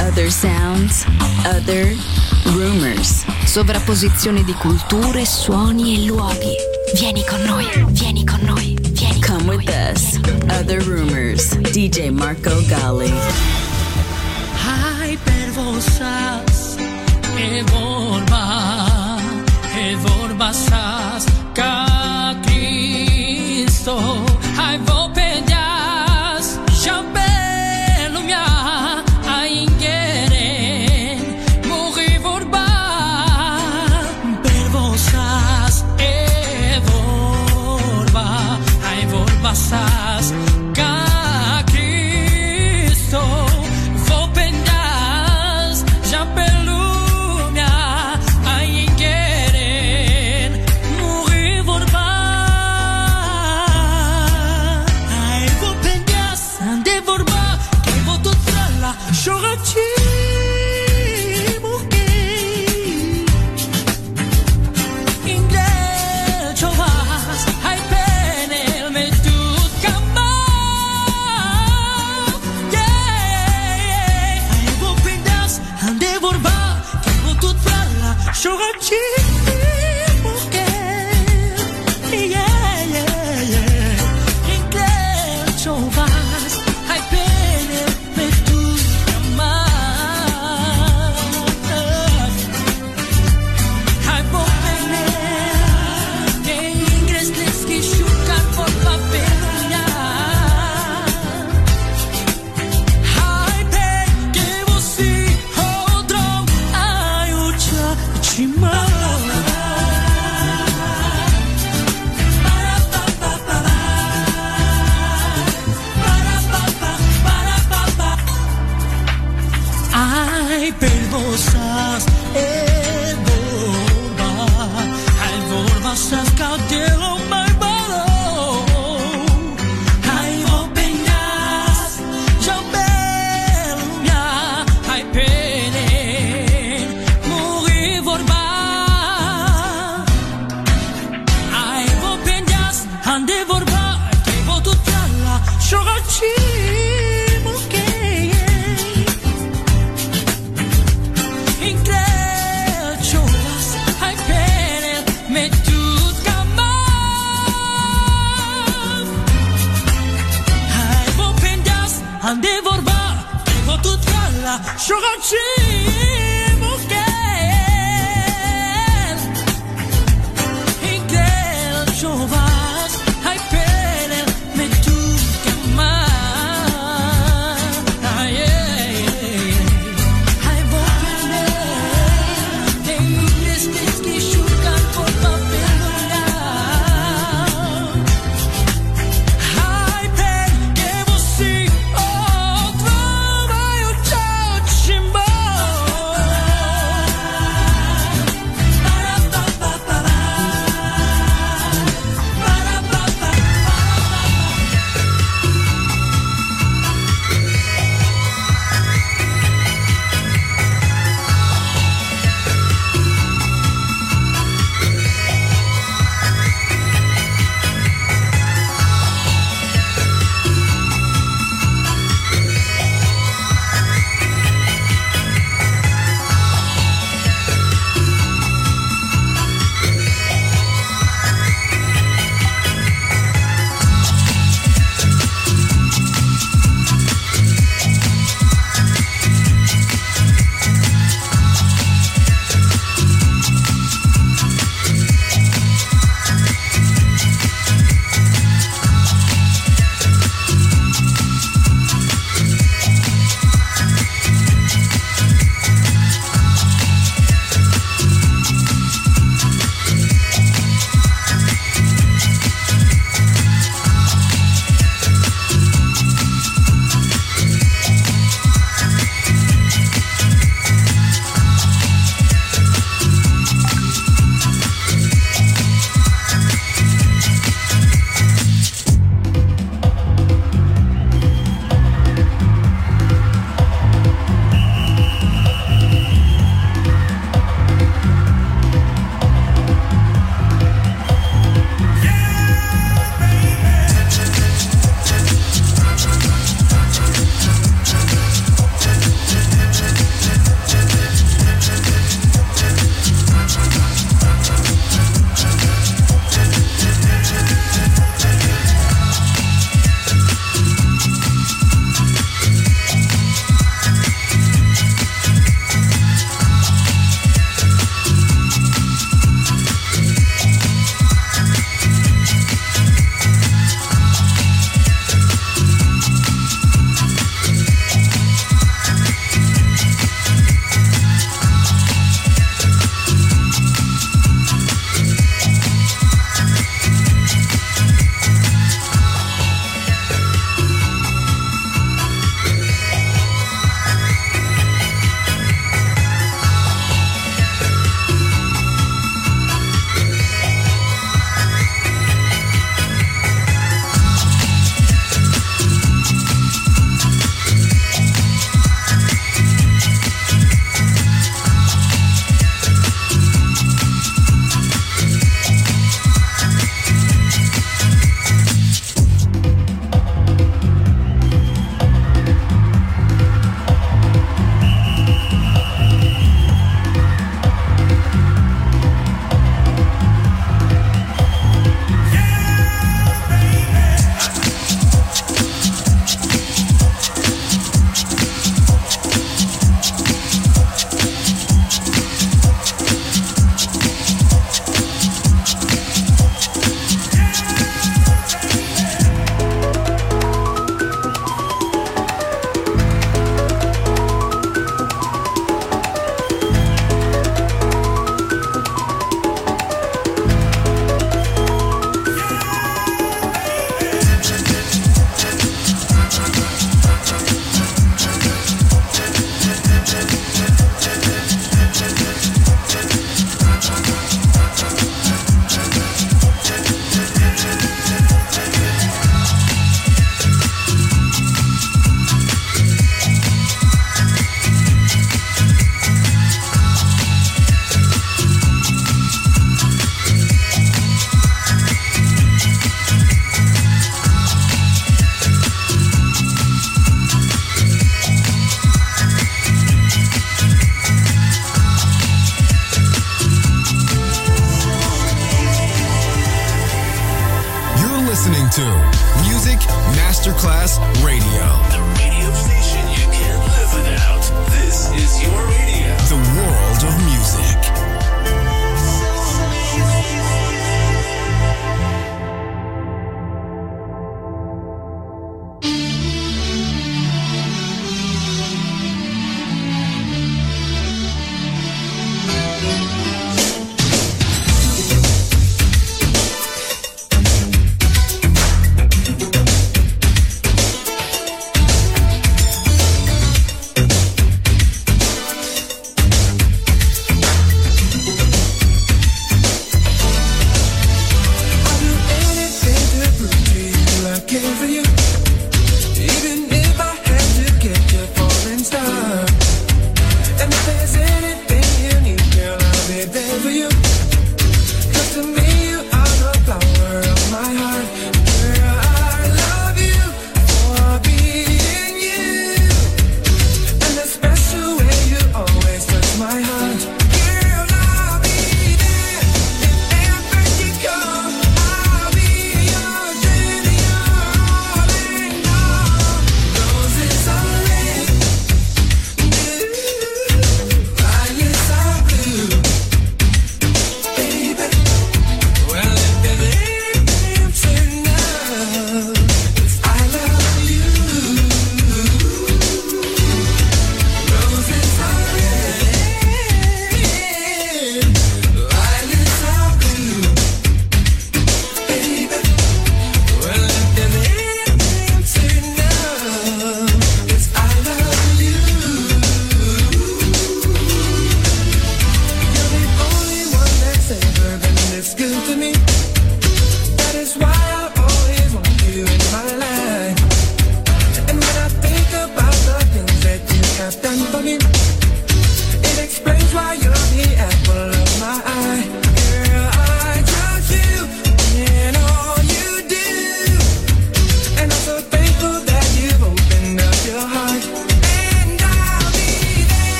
Other sounds, other rumors. Sovrapposizione di culture, suoni e luoghi. Vieni con noi, vieni con noi, vieni Come con with noi, us. Other rumors. DJ Marco Galli. Hai evolva, evolva e ca Cristo. us.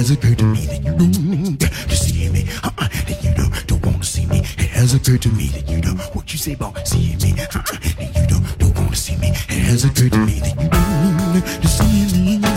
has occurred to me that you don't need to see me. Uh-uh, that you don't, don't want to see me. It has occurred to me that you don't what you say about seeing me. Uh-uh, that you don't, don't want to see me. It has occurred to me that you don't need to see me.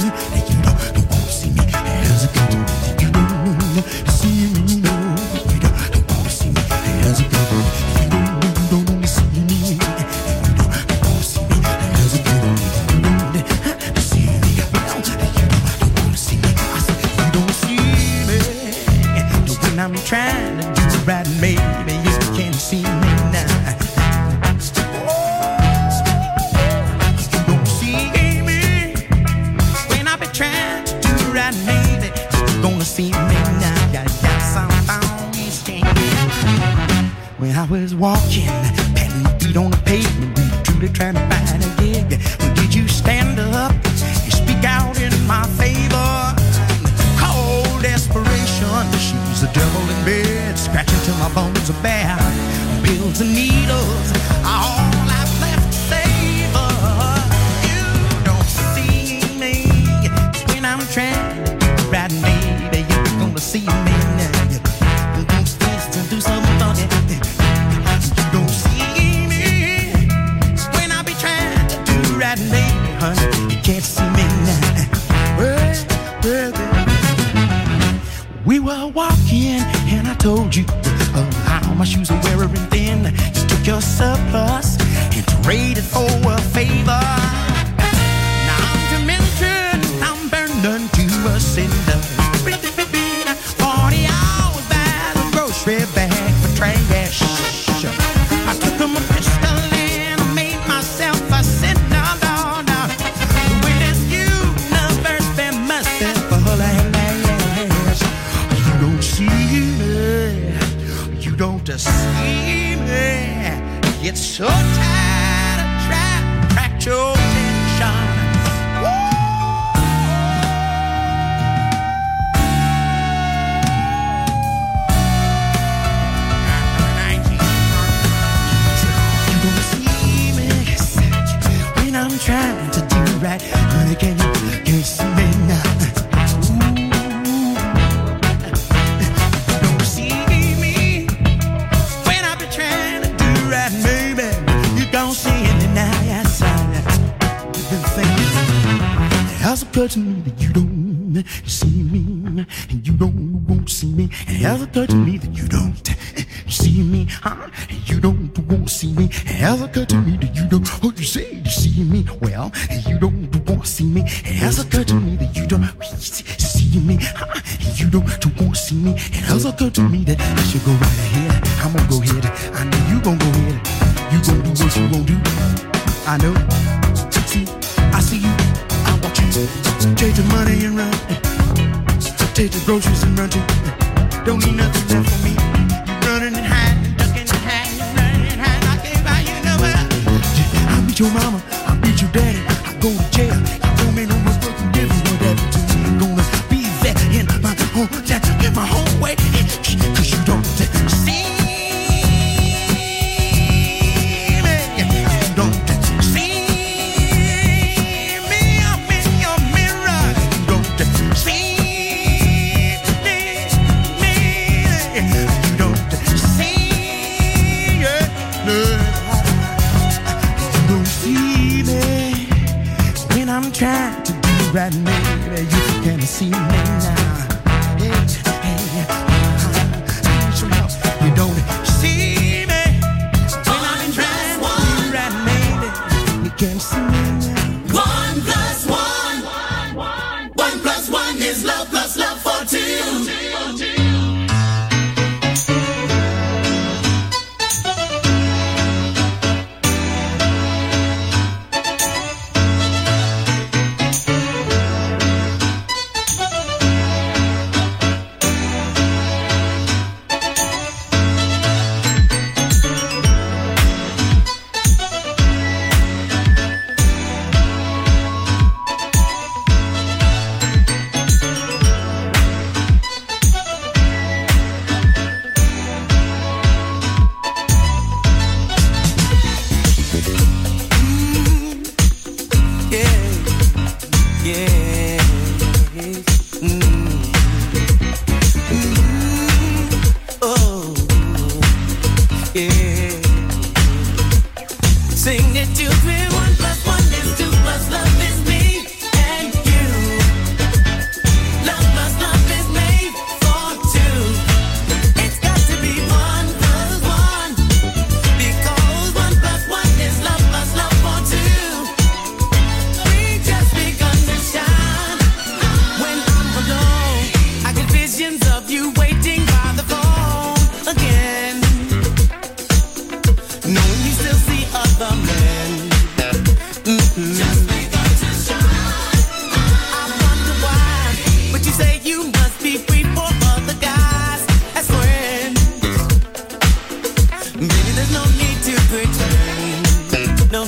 trying to do right, maybe you can see me now.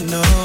Song,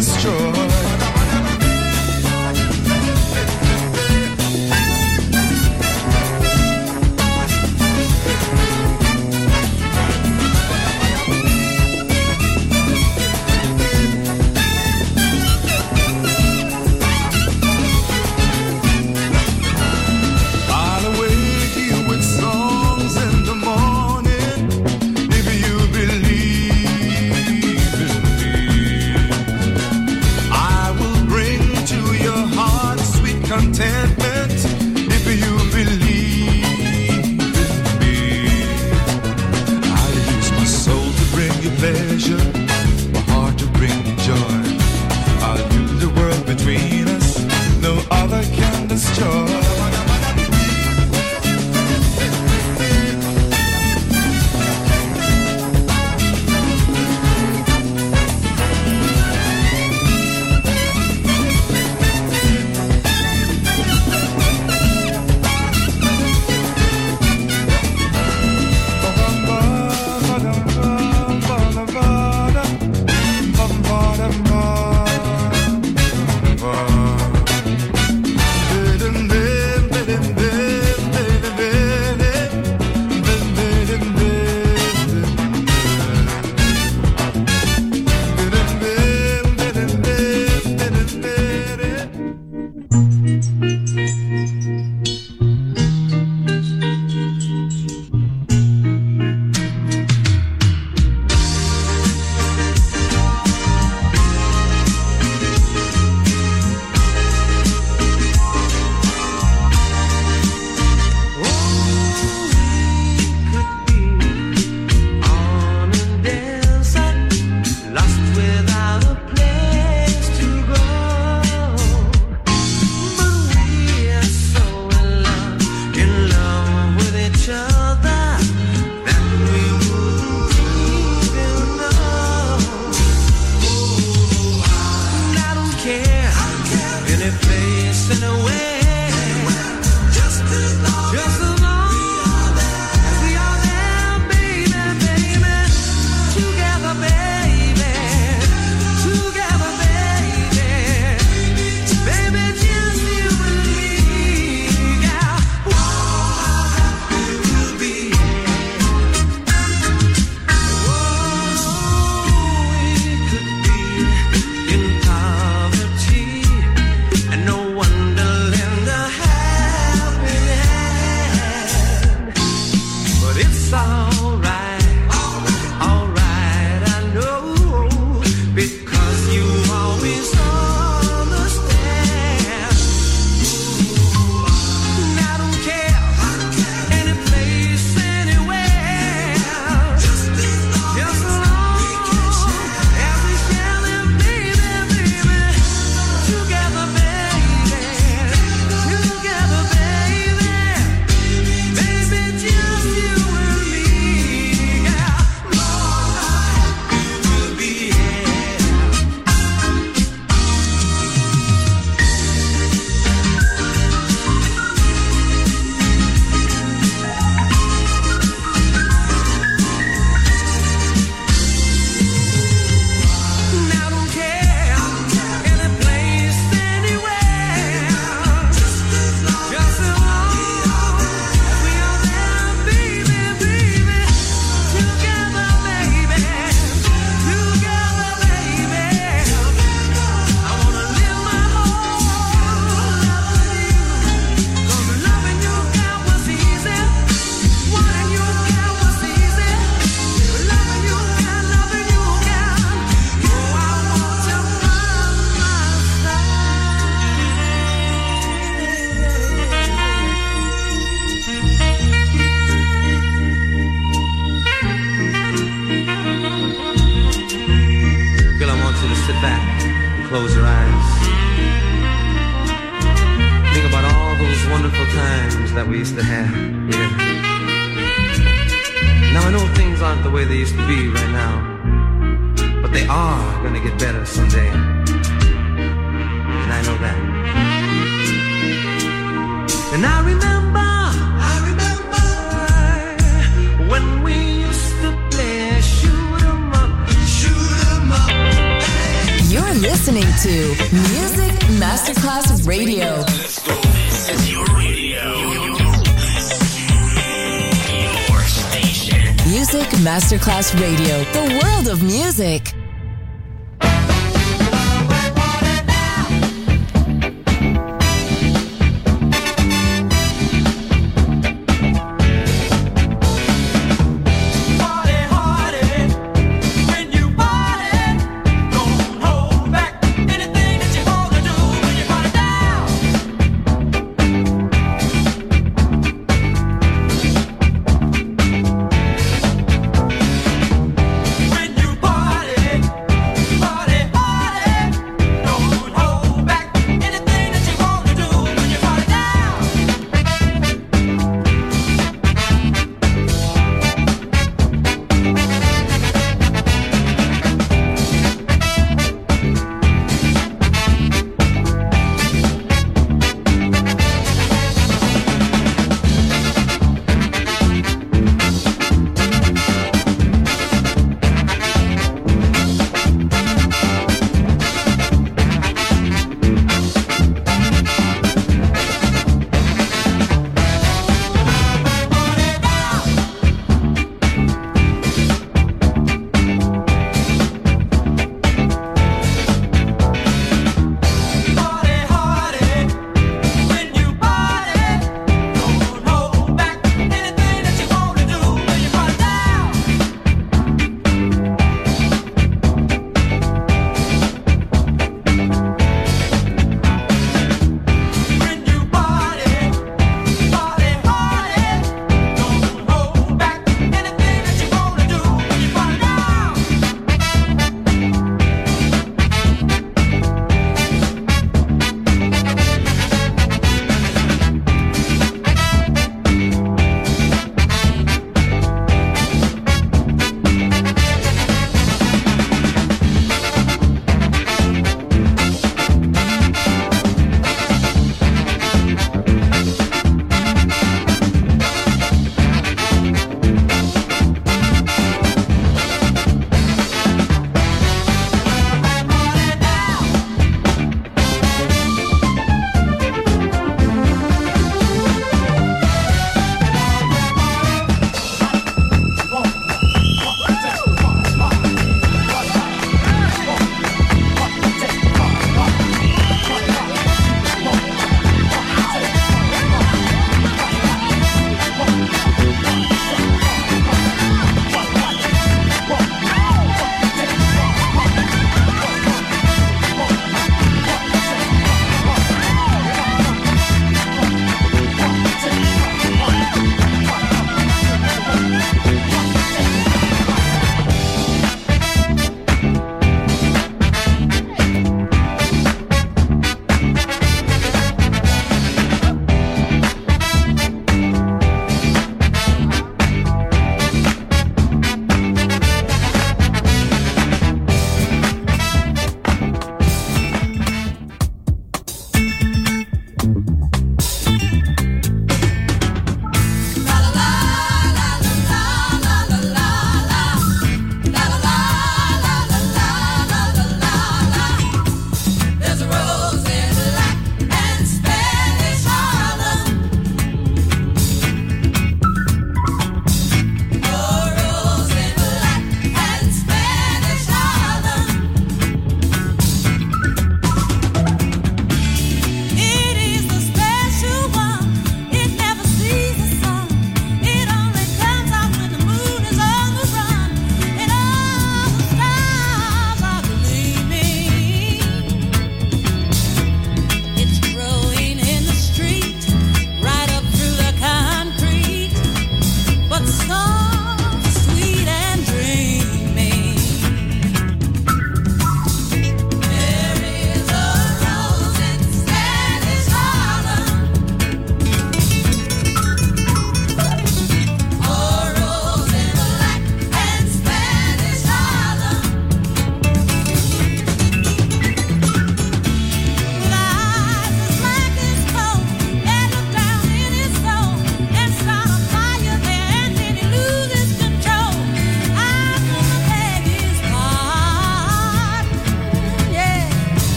destroy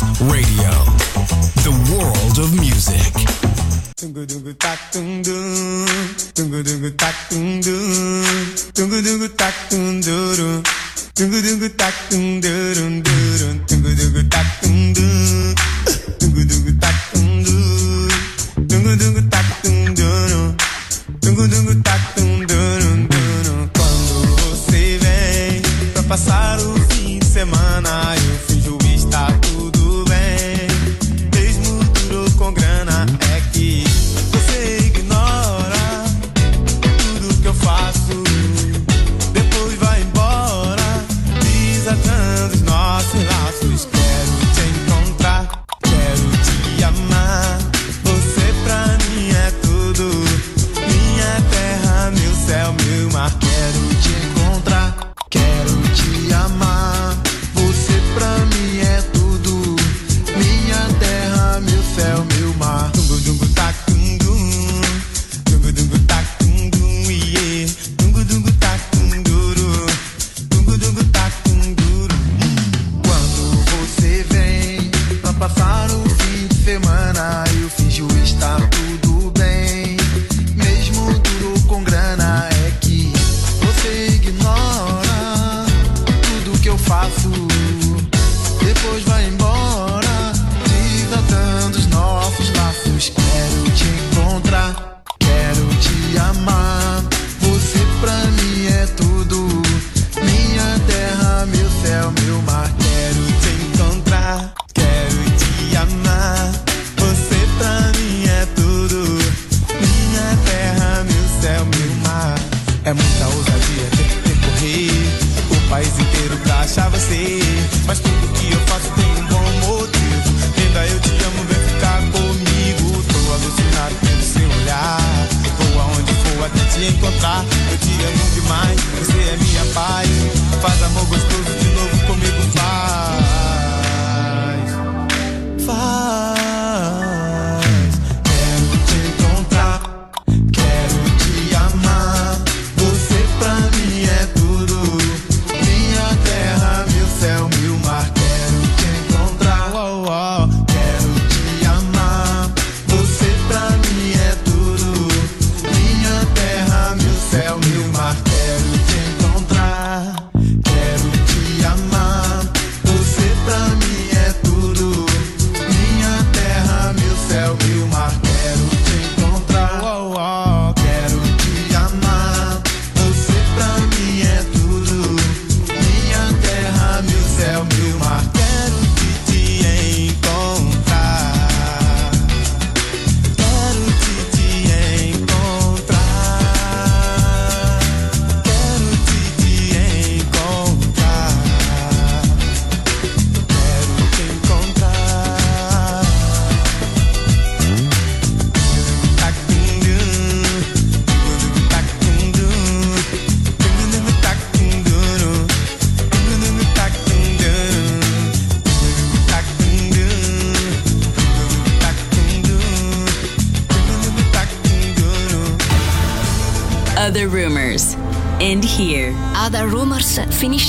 Radio, the world of music. Quando você vem pra passar o fim de semana, eu